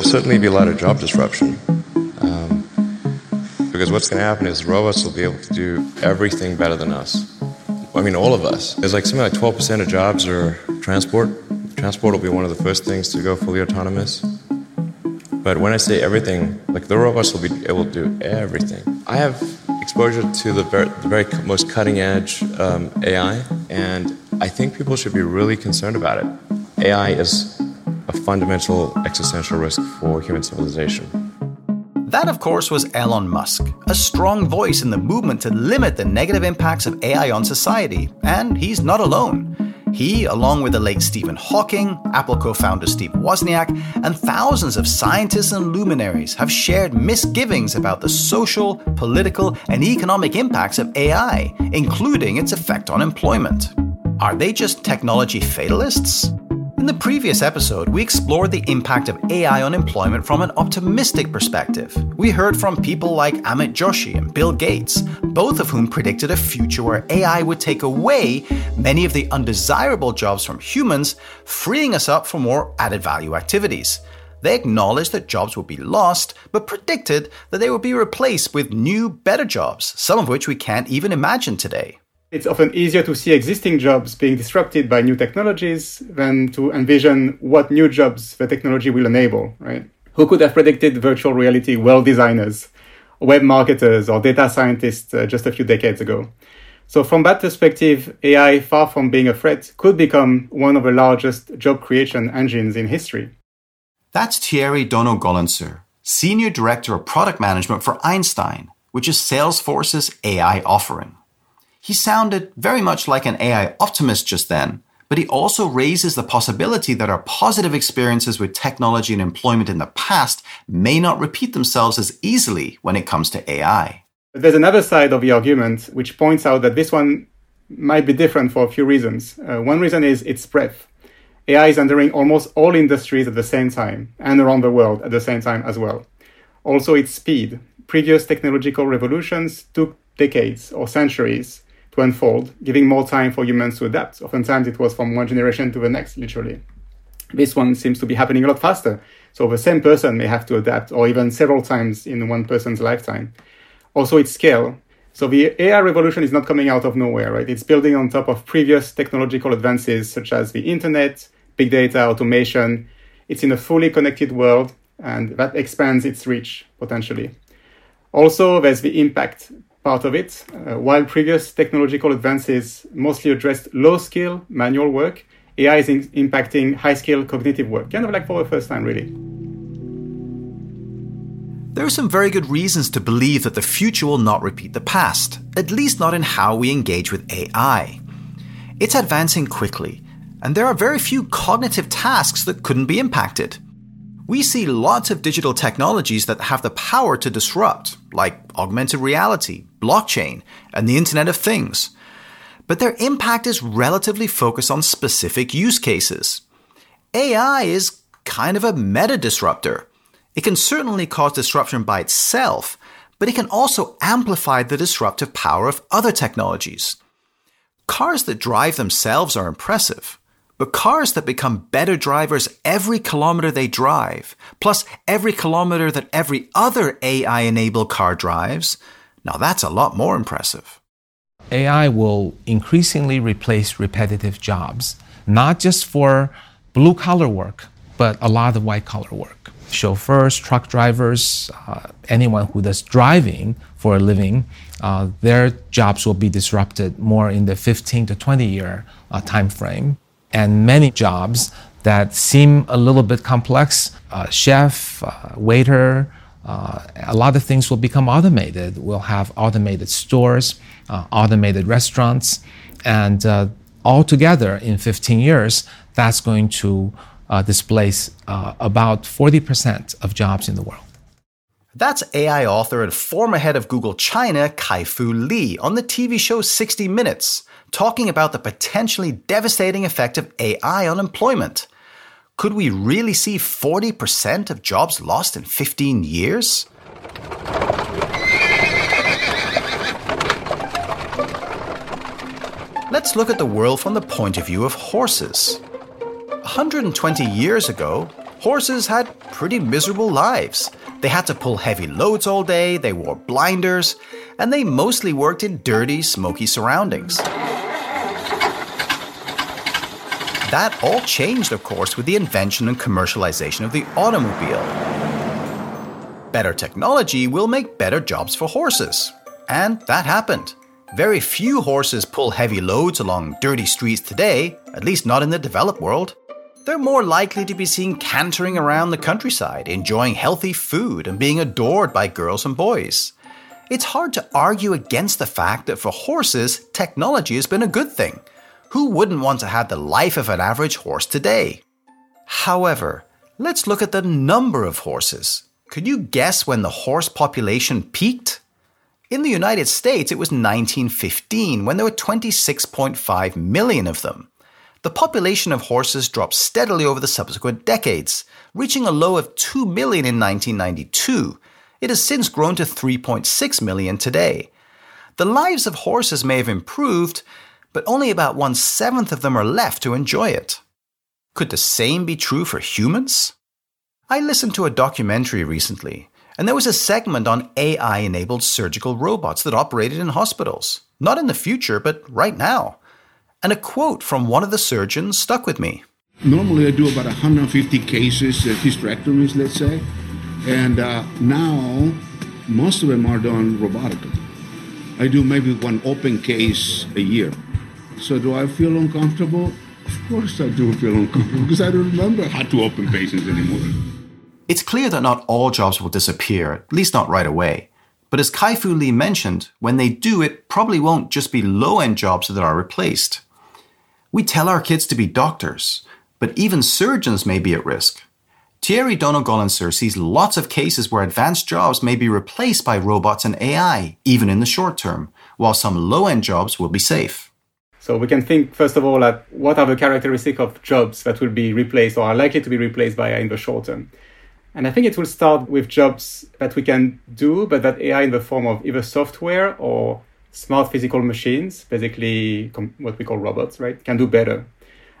There'll certainly be a lot of job disruption. Um, because what's going to happen is robots will be able to do everything better than us. I mean, all of us. There's like something like 12% of jobs are transport. Transport will be one of the first things to go fully autonomous. But when I say everything, like the robots will be able to do everything. I have exposure to the very, the very most cutting edge um, AI, and I think people should be really concerned about it. AI is a fundamental existential risk for human civilization. That, of course, was Elon Musk, a strong voice in the movement to limit the negative impacts of AI on society. And he's not alone. He, along with the late Stephen Hawking, Apple co founder Steve Wozniak, and thousands of scientists and luminaries, have shared misgivings about the social, political, and economic impacts of AI, including its effect on employment. Are they just technology fatalists? In the previous episode, we explored the impact of AI on employment from an optimistic perspective. We heard from people like Amit Joshi and Bill Gates, both of whom predicted a future where AI would take away many of the undesirable jobs from humans, freeing us up for more added value activities. They acknowledged that jobs would be lost, but predicted that they would be replaced with new, better jobs, some of which we can't even imagine today. It's often easier to see existing jobs being disrupted by new technologies than to envision what new jobs the technology will enable, right? Who could have predicted virtual reality world designers, web marketers, or data scientists uh, just a few decades ago? So, from that perspective, AI, far from being a threat, could become one of the largest job creation engines in history. That's Thierry Donneau-Gollencer, Senior Director of Product Management for Einstein, which is Salesforce's AI offering. He sounded very much like an AI optimist just then, but he also raises the possibility that our positive experiences with technology and employment in the past may not repeat themselves as easily when it comes to AI. There's another side of the argument which points out that this one might be different for a few reasons. Uh, one reason is its breadth. AI is entering almost all industries at the same time and around the world at the same time as well. Also, its speed. Previous technological revolutions took decades or centuries to unfold, giving more time for humans to adapt. Oftentimes it was from one generation to the next, literally. This one seems to be happening a lot faster. So the same person may have to adapt, or even several times in one person's lifetime. Also, its scale. So the AI revolution is not coming out of nowhere, right? It's building on top of previous technological advances such as the internet, big data, automation. It's in a fully connected world, and that expands its reach potentially. Also, there's the impact part of it. Uh, while previous technological advances mostly addressed low skill manual work, AI is in- impacting high skill cognitive work, kind of like for the first time, really. There are some very good reasons to believe that the future will not repeat the past, at least not in how we engage with AI. It's advancing quickly, and there are very few cognitive tasks that couldn't be impacted we see lots of digital technologies that have the power to disrupt, like augmented reality, blockchain, and the Internet of Things. But their impact is relatively focused on specific use cases. AI is kind of a meta disruptor. It can certainly cause disruption by itself, but it can also amplify the disruptive power of other technologies. Cars that drive themselves are impressive. But cars that become better drivers every kilometer they drive, plus every kilometer that every other AI enabled car drives, now that's a lot more impressive. AI will increasingly replace repetitive jobs, not just for blue collar work, but a lot of white collar work. Chauffeurs, truck drivers, uh, anyone who does driving for a living, uh, their jobs will be disrupted more in the 15 to 20 year uh, time frame and many jobs that seem a little bit complex uh, chef, uh, waiter, uh, a lot of things will become automated. We'll have automated stores, uh, automated restaurants, and uh, altogether in 15 years, that's going to uh, displace about 40% of jobs in the world. That's AI author and former head of Google China, Kai Fu Lee, on the TV show 60 Minutes talking about the potentially devastating effect of AI on employment. Could we really see 40% of jobs lost in 15 years? Let's look at the world from the point of view of horses. 120 years ago, Horses had pretty miserable lives. They had to pull heavy loads all day, they wore blinders, and they mostly worked in dirty, smoky surroundings. That all changed, of course, with the invention and commercialization of the automobile. Better technology will make better jobs for horses. And that happened. Very few horses pull heavy loads along dirty streets today, at least not in the developed world. They're more likely to be seen cantering around the countryside, enjoying healthy food and being adored by girls and boys. It's hard to argue against the fact that for horses, technology has been a good thing. Who wouldn't want to have the life of an average horse today? However, let's look at the number of horses. Could you guess when the horse population peaked? In the United States, it was 1915 when there were 26.5 million of them. The population of horses dropped steadily over the subsequent decades, reaching a low of 2 million in 1992. It has since grown to 3.6 million today. The lives of horses may have improved, but only about one seventh of them are left to enjoy it. Could the same be true for humans? I listened to a documentary recently and there was a segment on AI enabled surgical robots that operated in hospitals. Not in the future, but right now. And a quote from one of the surgeons stuck with me. Normally, I do about 150 cases, uh, hysterectomies, let's say. And uh, now, most of them are done robotically. I do maybe one open case a year. So, do I feel uncomfortable? Of course, I do feel uncomfortable because I don't remember how to open patients anymore. It's clear that not all jobs will disappear, at least not right away. But as Kai-Fu Lee mentioned, when they do, it probably won't just be low end jobs that are replaced. We tell our kids to be doctors, but even surgeons may be at risk. Thierry Donneau-Gollencer sees lots of cases where advanced jobs may be replaced by robots and AI, even in the short term, while some low end jobs will be safe. So we can think, first of all, at what are the characteristics of jobs that will be replaced or are likely to be replaced by AI in the short term. And I think it will start with jobs that we can do, but that AI in the form of either software or smart physical machines, basically what we call robots, right, can do better.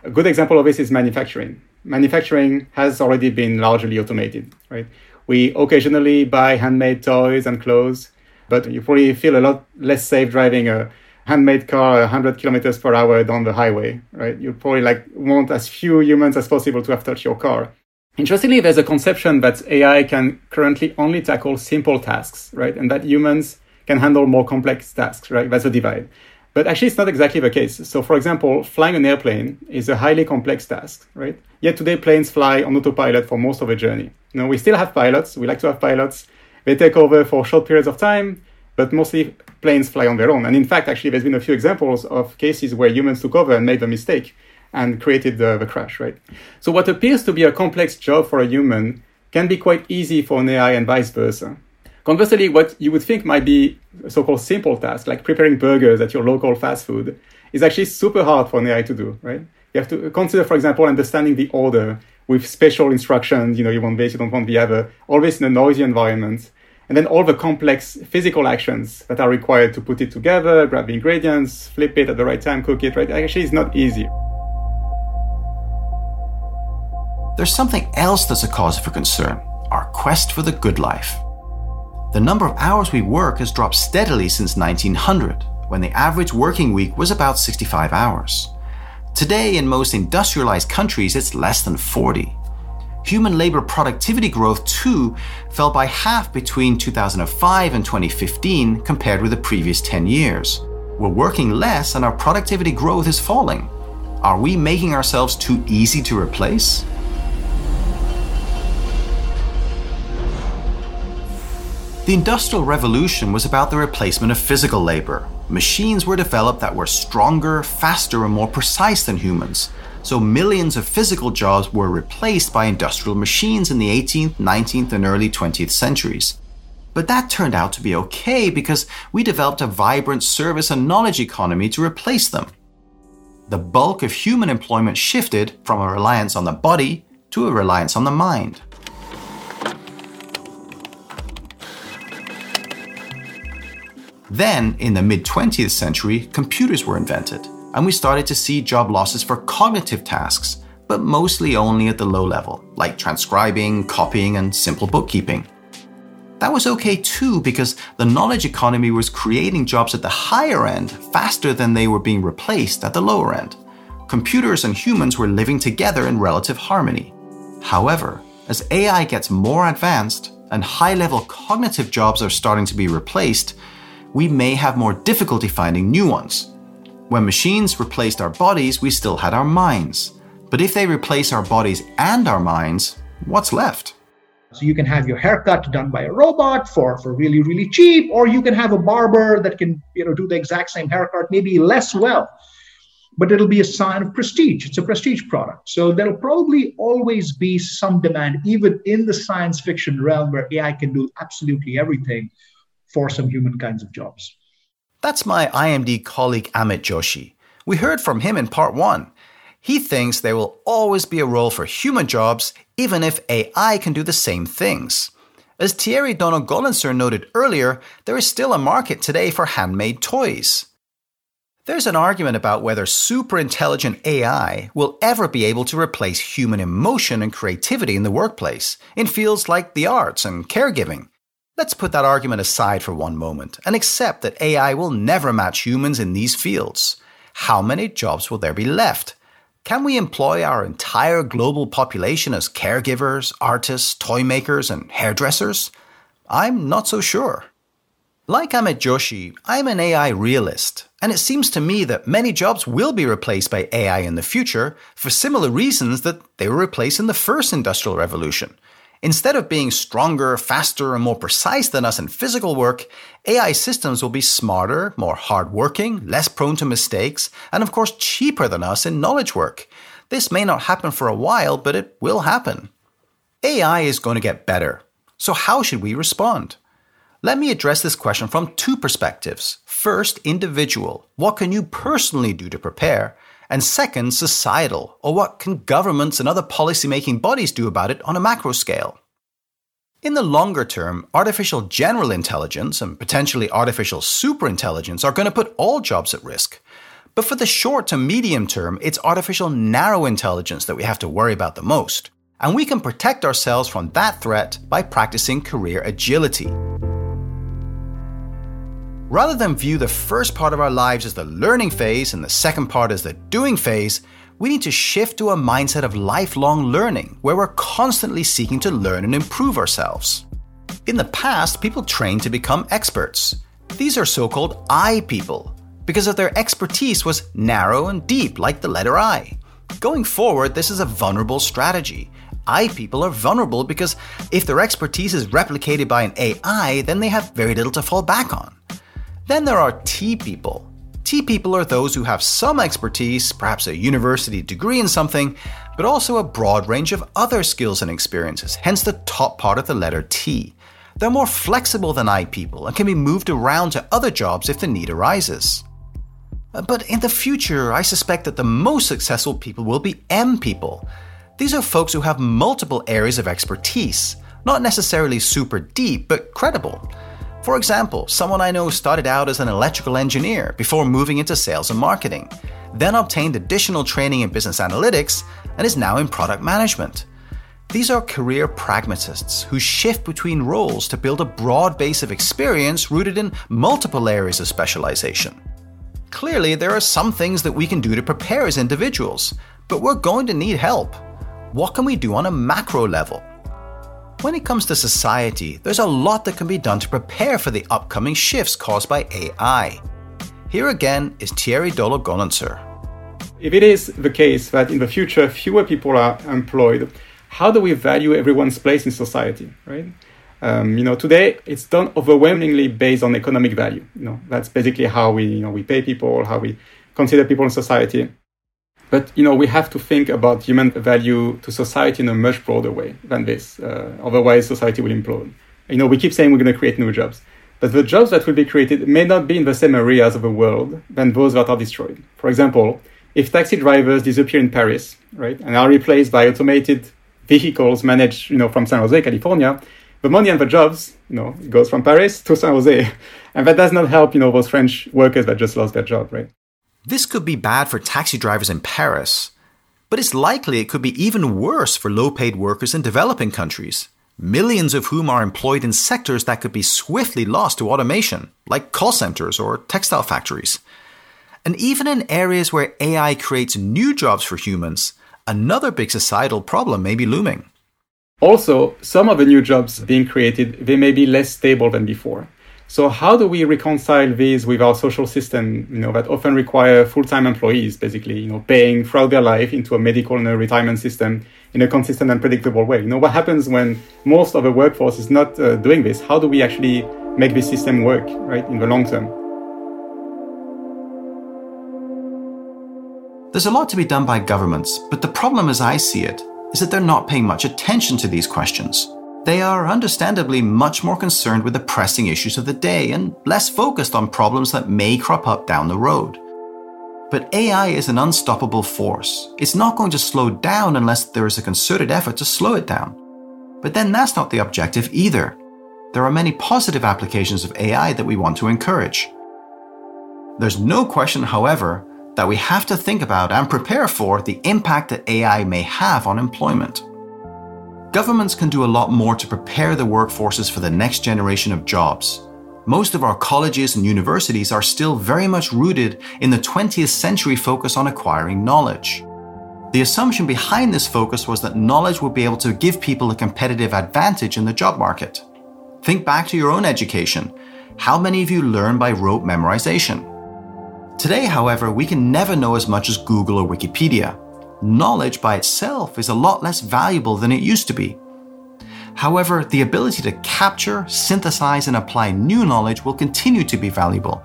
A good example of this is manufacturing. Manufacturing has already been largely automated, right? We occasionally buy handmade toys and clothes, but you probably feel a lot less safe driving a handmade car 100 kilometers per hour down the highway, right? You probably like want as few humans as possible to have touched your car. Interestingly, there's a conception that AI can currently only tackle simple tasks, right? And that humans can handle more complex tasks, right? That's a divide. But actually, it's not exactly the case. So, for example, flying an airplane is a highly complex task, right? Yet today, planes fly on autopilot for most of the journey. You know, we still have pilots. We like to have pilots. They take over for short periods of time, but mostly planes fly on their own. And in fact, actually, there's been a few examples of cases where humans took over and made a mistake and created the, the crash, right? So what appears to be a complex job for a human can be quite easy for an AI and vice versa. Conversely, what you would think might be a so-called simple task, like preparing burgers at your local fast food, is actually super hard for an AI to do, right? You have to consider, for example, understanding the order with special instructions, you know, you want this, you don't want the other, always in a noisy environment. And then all the complex physical actions that are required to put it together, grab the ingredients, flip it at the right time, cook it, right? Actually, it's not easy. There's something else that's a cause for concern our quest for the good life. The number of hours we work has dropped steadily since 1900, when the average working week was about 65 hours. Today, in most industrialized countries, it's less than 40. Human labor productivity growth, too, fell by half between 2005 and 2015 compared with the previous 10 years. We're working less and our productivity growth is falling. Are we making ourselves too easy to replace? The Industrial Revolution was about the replacement of physical labor. Machines were developed that were stronger, faster, and more precise than humans. So millions of physical jobs were replaced by industrial machines in the 18th, 19th, and early 20th centuries. But that turned out to be okay because we developed a vibrant service and knowledge economy to replace them. The bulk of human employment shifted from a reliance on the body to a reliance on the mind. Then, in the mid 20th century, computers were invented, and we started to see job losses for cognitive tasks, but mostly only at the low level, like transcribing, copying, and simple bookkeeping. That was okay too because the knowledge economy was creating jobs at the higher end faster than they were being replaced at the lower end. Computers and humans were living together in relative harmony. However, as AI gets more advanced and high level cognitive jobs are starting to be replaced, we may have more difficulty finding new ones. When machines replaced our bodies, we still had our minds. But if they replace our bodies and our minds, what's left? So you can have your haircut done by a robot for, for really, really cheap, or you can have a barber that can, you know, do the exact same haircut, maybe less well. But it'll be a sign of prestige. It's a prestige product. So there'll probably always be some demand, even in the science fiction realm where AI can do absolutely everything for some human kinds of jobs. That's my IMD colleague Amit Joshi. We heard from him in part one. He thinks there will always be a role for human jobs, even if AI can do the same things. As Thierry Donneau-Gollencer noted earlier, there is still a market today for handmade toys. There's an argument about whether super intelligent AI will ever be able to replace human emotion and creativity in the workplace, in fields like the arts and caregiving. Let's put that argument aside for one moment and accept that AI will never match humans in these fields. How many jobs will there be left? Can we employ our entire global population as caregivers, artists, toy makers, and hairdressers? I'm not so sure. Like Amit Joshi, I'm an AI realist, and it seems to me that many jobs will be replaced by AI in the future for similar reasons that they were replaced in the first industrial revolution. Instead of being stronger, faster, and more precise than us in physical work, AI systems will be smarter, more hardworking, less prone to mistakes, and of course cheaper than us in knowledge work. This may not happen for a while, but it will happen. AI is going to get better. So, how should we respond? Let me address this question from two perspectives. First, individual. What can you personally do to prepare? And second, societal, or what can governments and other policymaking bodies do about it on a macro scale? In the longer term, artificial general intelligence and potentially artificial superintelligence are going to put all jobs at risk. But for the short to medium term, it's artificial narrow intelligence that we have to worry about the most. And we can protect ourselves from that threat by practicing career agility. Rather than view the first part of our lives as the learning phase and the second part as the doing phase, we need to shift to a mindset of lifelong learning where we're constantly seeking to learn and improve ourselves. In the past, people trained to become experts. These are so called I people because of their expertise was narrow and deep, like the letter I. Going forward, this is a vulnerable strategy. I people are vulnerable because if their expertise is replicated by an AI, then they have very little to fall back on. Then there are T people. T people are those who have some expertise, perhaps a university degree in something, but also a broad range of other skills and experiences, hence the top part of the letter T. They're more flexible than I people and can be moved around to other jobs if the need arises. But in the future, I suspect that the most successful people will be M people. These are folks who have multiple areas of expertise, not necessarily super deep, but credible. For example, someone I know started out as an electrical engineer before moving into sales and marketing, then obtained additional training in business analytics, and is now in product management. These are career pragmatists who shift between roles to build a broad base of experience rooted in multiple areas of specialization. Clearly, there are some things that we can do to prepare as individuals, but we're going to need help. What can we do on a macro level? When it comes to society, there's a lot that can be done to prepare for the upcoming shifts caused by AI. Here again is Thierry Donneau-Gollencer. If it is the case that in the future fewer people are employed, how do we value everyone's place in society, right? Um, you know, today it's done overwhelmingly based on economic value. You know, that's basically how we, you know, we pay people, how we consider people in society. But you know, we have to think about human value to society in a much broader way than this. Uh, otherwise, society will implode. You know, we keep saying we're going to create new jobs, but the jobs that will be created may not be in the same areas of the world than those that are destroyed. For example, if taxi drivers disappear in Paris, right, and are replaced by automated vehicles managed, you know, from San Jose, California, the money and the jobs, you know, goes from Paris to San Jose, and that does not help, you know, those French workers that just lost their job, right? This could be bad for taxi drivers in Paris. But it's likely it could be even worse for low paid workers in developing countries, millions of whom are employed in sectors that could be swiftly lost to automation, like call centers or textile factories. And even in areas where AI creates new jobs for humans, another big societal problem may be looming. Also, some of the new jobs being created, they may be less stable than before. So how do we reconcile these with our social system, you know, that often require full-time employees, basically, you know, paying throughout their life into a medical and a retirement system in a consistent and predictable way? You know, what happens when most of the workforce is not uh, doing this? How do we actually make this system work, right, in the long term? There's a lot to be done by governments, but the problem as I see it is that they're not paying much attention to these questions. They are understandably much more concerned with the pressing issues of the day and less focused on problems that may crop up down the road. But AI is an unstoppable force. It's not going to slow down unless there is a concerted effort to slow it down. But then that's not the objective either. There are many positive applications of AI that we want to encourage. There's no question, however, that we have to think about and prepare for the impact that AI may have on employment. Governments can do a lot more to prepare the workforces for the next generation of jobs. Most of our colleges and universities are still very much rooted in the 20th century focus on acquiring knowledge. The assumption behind this focus was that knowledge would be able to give people a competitive advantage in the job market. Think back to your own education. How many of you learn by rote memorization? Today, however, we can never know as much as Google or Wikipedia knowledge by itself is a lot less valuable than it used to be. However, the ability to capture, synthesize, and apply new knowledge will continue to be valuable.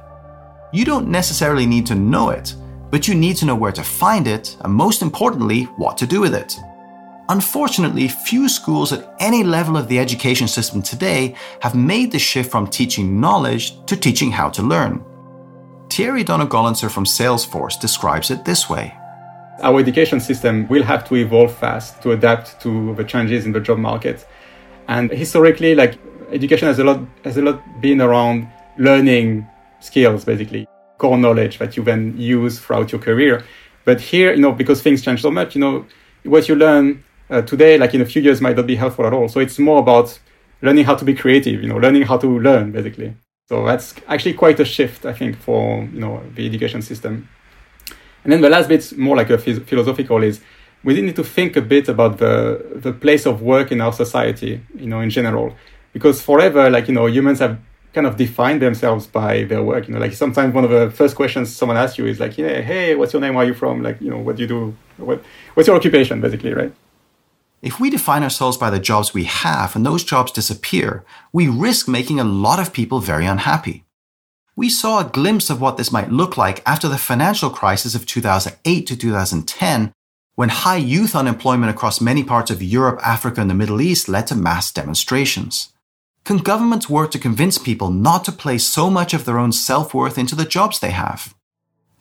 You don't necessarily need to know it, but you need to know where to find it, and most importantly, what to do with it. Unfortunately, few schools at any level of the education system today have made the shift from teaching knowledge to teaching how to learn. Thierry Donneau-Gollencer from Salesforce describes it this way our education system will have to evolve fast to adapt to the changes in the job market. And historically, like education has a lot has a lot been around learning skills, basically core knowledge that you then use throughout your career. But here, you know, because things change so much, you know, what you learn uh, today, like in a few years, might not be helpful at all. So it's more about learning how to be creative, you know, learning how to learn, basically. So that's actually quite a shift, I think, for you know the education system. And then the last bit, more like a philosophical, is we need to think a bit about the the place of work in our society, you know, in general, because forever, like you know, humans have kind of defined themselves by their work. You know, like sometimes one of the first questions someone asks you is like, yeah, hey, what's your name? Where are you from? Like, you know, what do you do? What, what's your occupation, basically, right? If we define ourselves by the jobs we have and those jobs disappear, we risk making a lot of people very unhappy. We saw a glimpse of what this might look like after the financial crisis of 2008 to 2010, when high youth unemployment across many parts of Europe, Africa, and the Middle East led to mass demonstrations. Can governments work to convince people not to place so much of their own self worth into the jobs they have?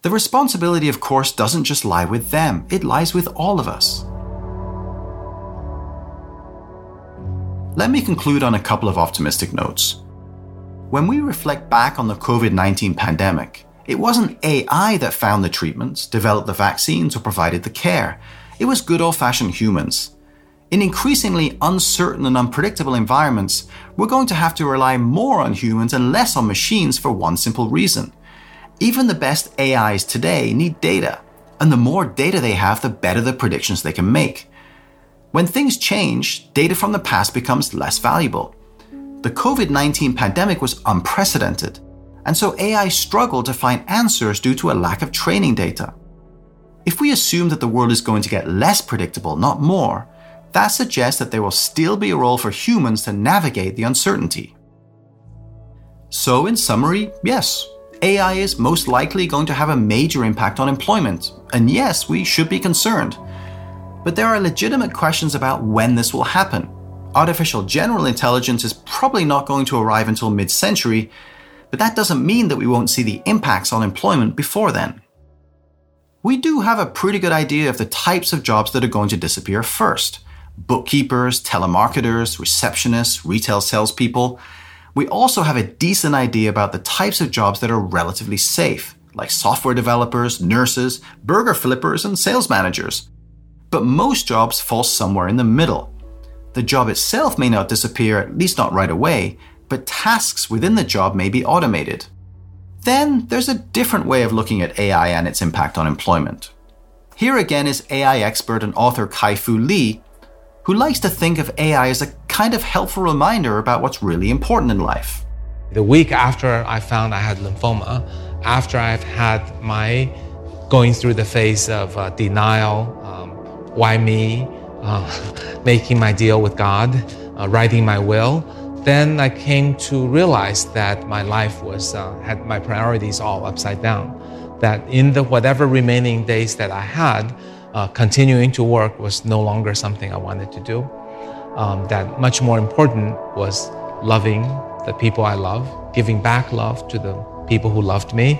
The responsibility, of course, doesn't just lie with them, it lies with all of us. Let me conclude on a couple of optimistic notes. When we reflect back on the COVID 19 pandemic, it wasn't AI that found the treatments, developed the vaccines, or provided the care. It was good old fashioned humans. In increasingly uncertain and unpredictable environments, we're going to have to rely more on humans and less on machines for one simple reason. Even the best AIs today need data, and the more data they have, the better the predictions they can make. When things change, data from the past becomes less valuable the COVID 19 pandemic was unprecedented, and so AI struggled to find answers due to a lack of training data. If we assume that the world is going to get less predictable, not more, that suggests that there will still be a role for humans to navigate the uncertainty. So, in summary, yes, AI is most likely going to have a major impact on employment, and yes, we should be concerned. But there are legitimate questions about when this will happen artificial general intelligence is probably not going to arrive until mid century, but that doesn't mean that we won't see the impacts on employment before then. We do have a pretty good idea of the types of jobs that are going to disappear first bookkeepers, telemarketers, receptionists, retail salespeople. We also have a decent idea about the types of jobs that are relatively safe, like software developers, nurses, burger flippers, and sales managers. but most jobs fall somewhere in the middle. The job itself may not disappear, at least not right away, but tasks within the job may be automated. Then there's a different way of looking at AI and its impact on employment. Here again is AI expert and author Kai Fu Lee, who likes to think of AI as a kind of helpful reminder about what's really important in life. The week after I found I had lymphoma, after I've had my going through the phase of uh, denial, um, why me, uh, making my deal with God, uh, writing my will, then I came to realize that my life was uh, had my priorities all upside down. That in the whatever remaining days that I had, uh, continuing to work was no longer something I wanted to do. Um, that much more important was loving the people I love, giving back love to the people who loved me,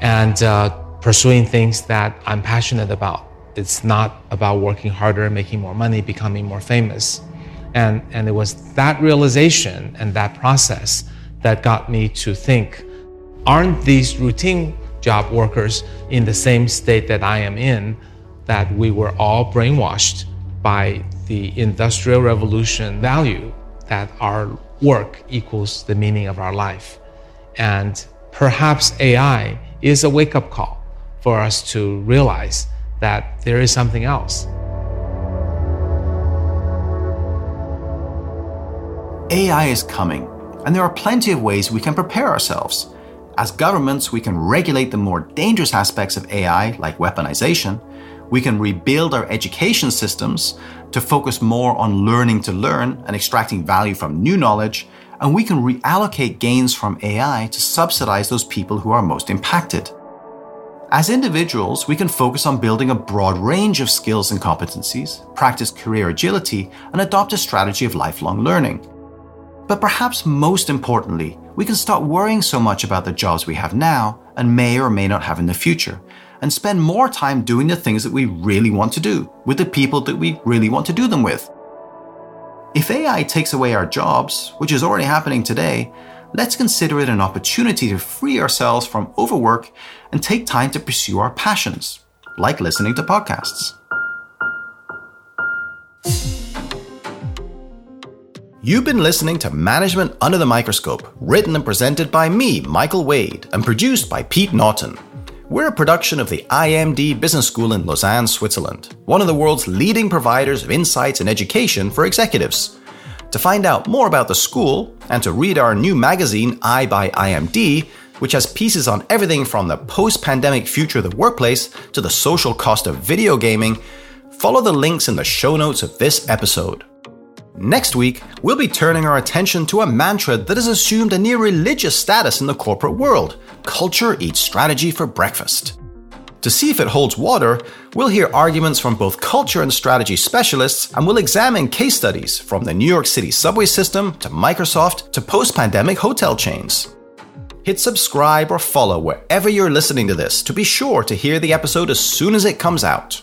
and uh, pursuing things that I'm passionate about. It's not about working harder, and making more money, becoming more famous. And, and it was that realization and that process that got me to think aren't these routine job workers in the same state that I am in, that we were all brainwashed by the Industrial Revolution value that our work equals the meaning of our life. And perhaps AI is a wake up call for us to realize that there is something else. AI is coming, and there are plenty of ways we can prepare ourselves. As governments, we can regulate the more dangerous aspects of AI, like weaponization. We can rebuild our education systems to focus more on learning to learn and extracting value from new knowledge. And we can reallocate gains from AI to subsidize those people who are most impacted. As individuals, we can focus on building a broad range of skills and competencies, practice career agility, and adopt a strategy of lifelong learning. But perhaps most importantly, we can stop worrying so much about the jobs we have now and may or may not have in the future, and spend more time doing the things that we really want to do with the people that we really want to do them with. If AI takes away our jobs, which is already happening today, let's consider it an opportunity to free ourselves from overwork and take time to pursue our passions, like listening to podcasts. You've been listening to Management Under the Microscope, written and presented by me, Michael Wade, and produced by Pete Naughton. We're a production of the IMD Business School in Lausanne, Switzerland, one of the world's leading providers of insights and education for executives. To find out more about the school and to read our new magazine, I by IMD, which has pieces on everything from the post pandemic future of the workplace to the social cost of video gaming, follow the links in the show notes of this episode. Next week, we'll be turning our attention to a mantra that has assumed a near religious status in the corporate world culture eats strategy for breakfast. To see if it holds water, we'll hear arguments from both culture and strategy specialists, and we'll examine case studies from the New York City subway system to Microsoft to post pandemic hotel chains. Hit subscribe or follow wherever you're listening to this to be sure to hear the episode as soon as it comes out.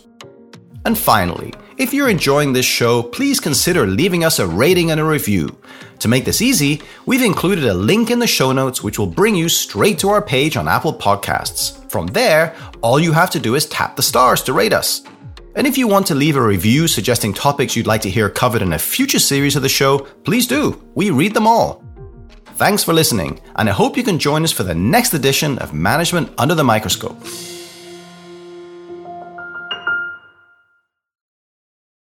And finally, if you're enjoying this show, please consider leaving us a rating and a review. To make this easy, we've included a link in the show notes which will bring you straight to our page on Apple Podcasts. From there, all you have to do is tap the stars to rate us. And if you want to leave a review suggesting topics you'd like to hear covered in a future series of the show, please do. We read them all. Thanks for listening, and I hope you can join us for the next edition of Management Under the Microscope.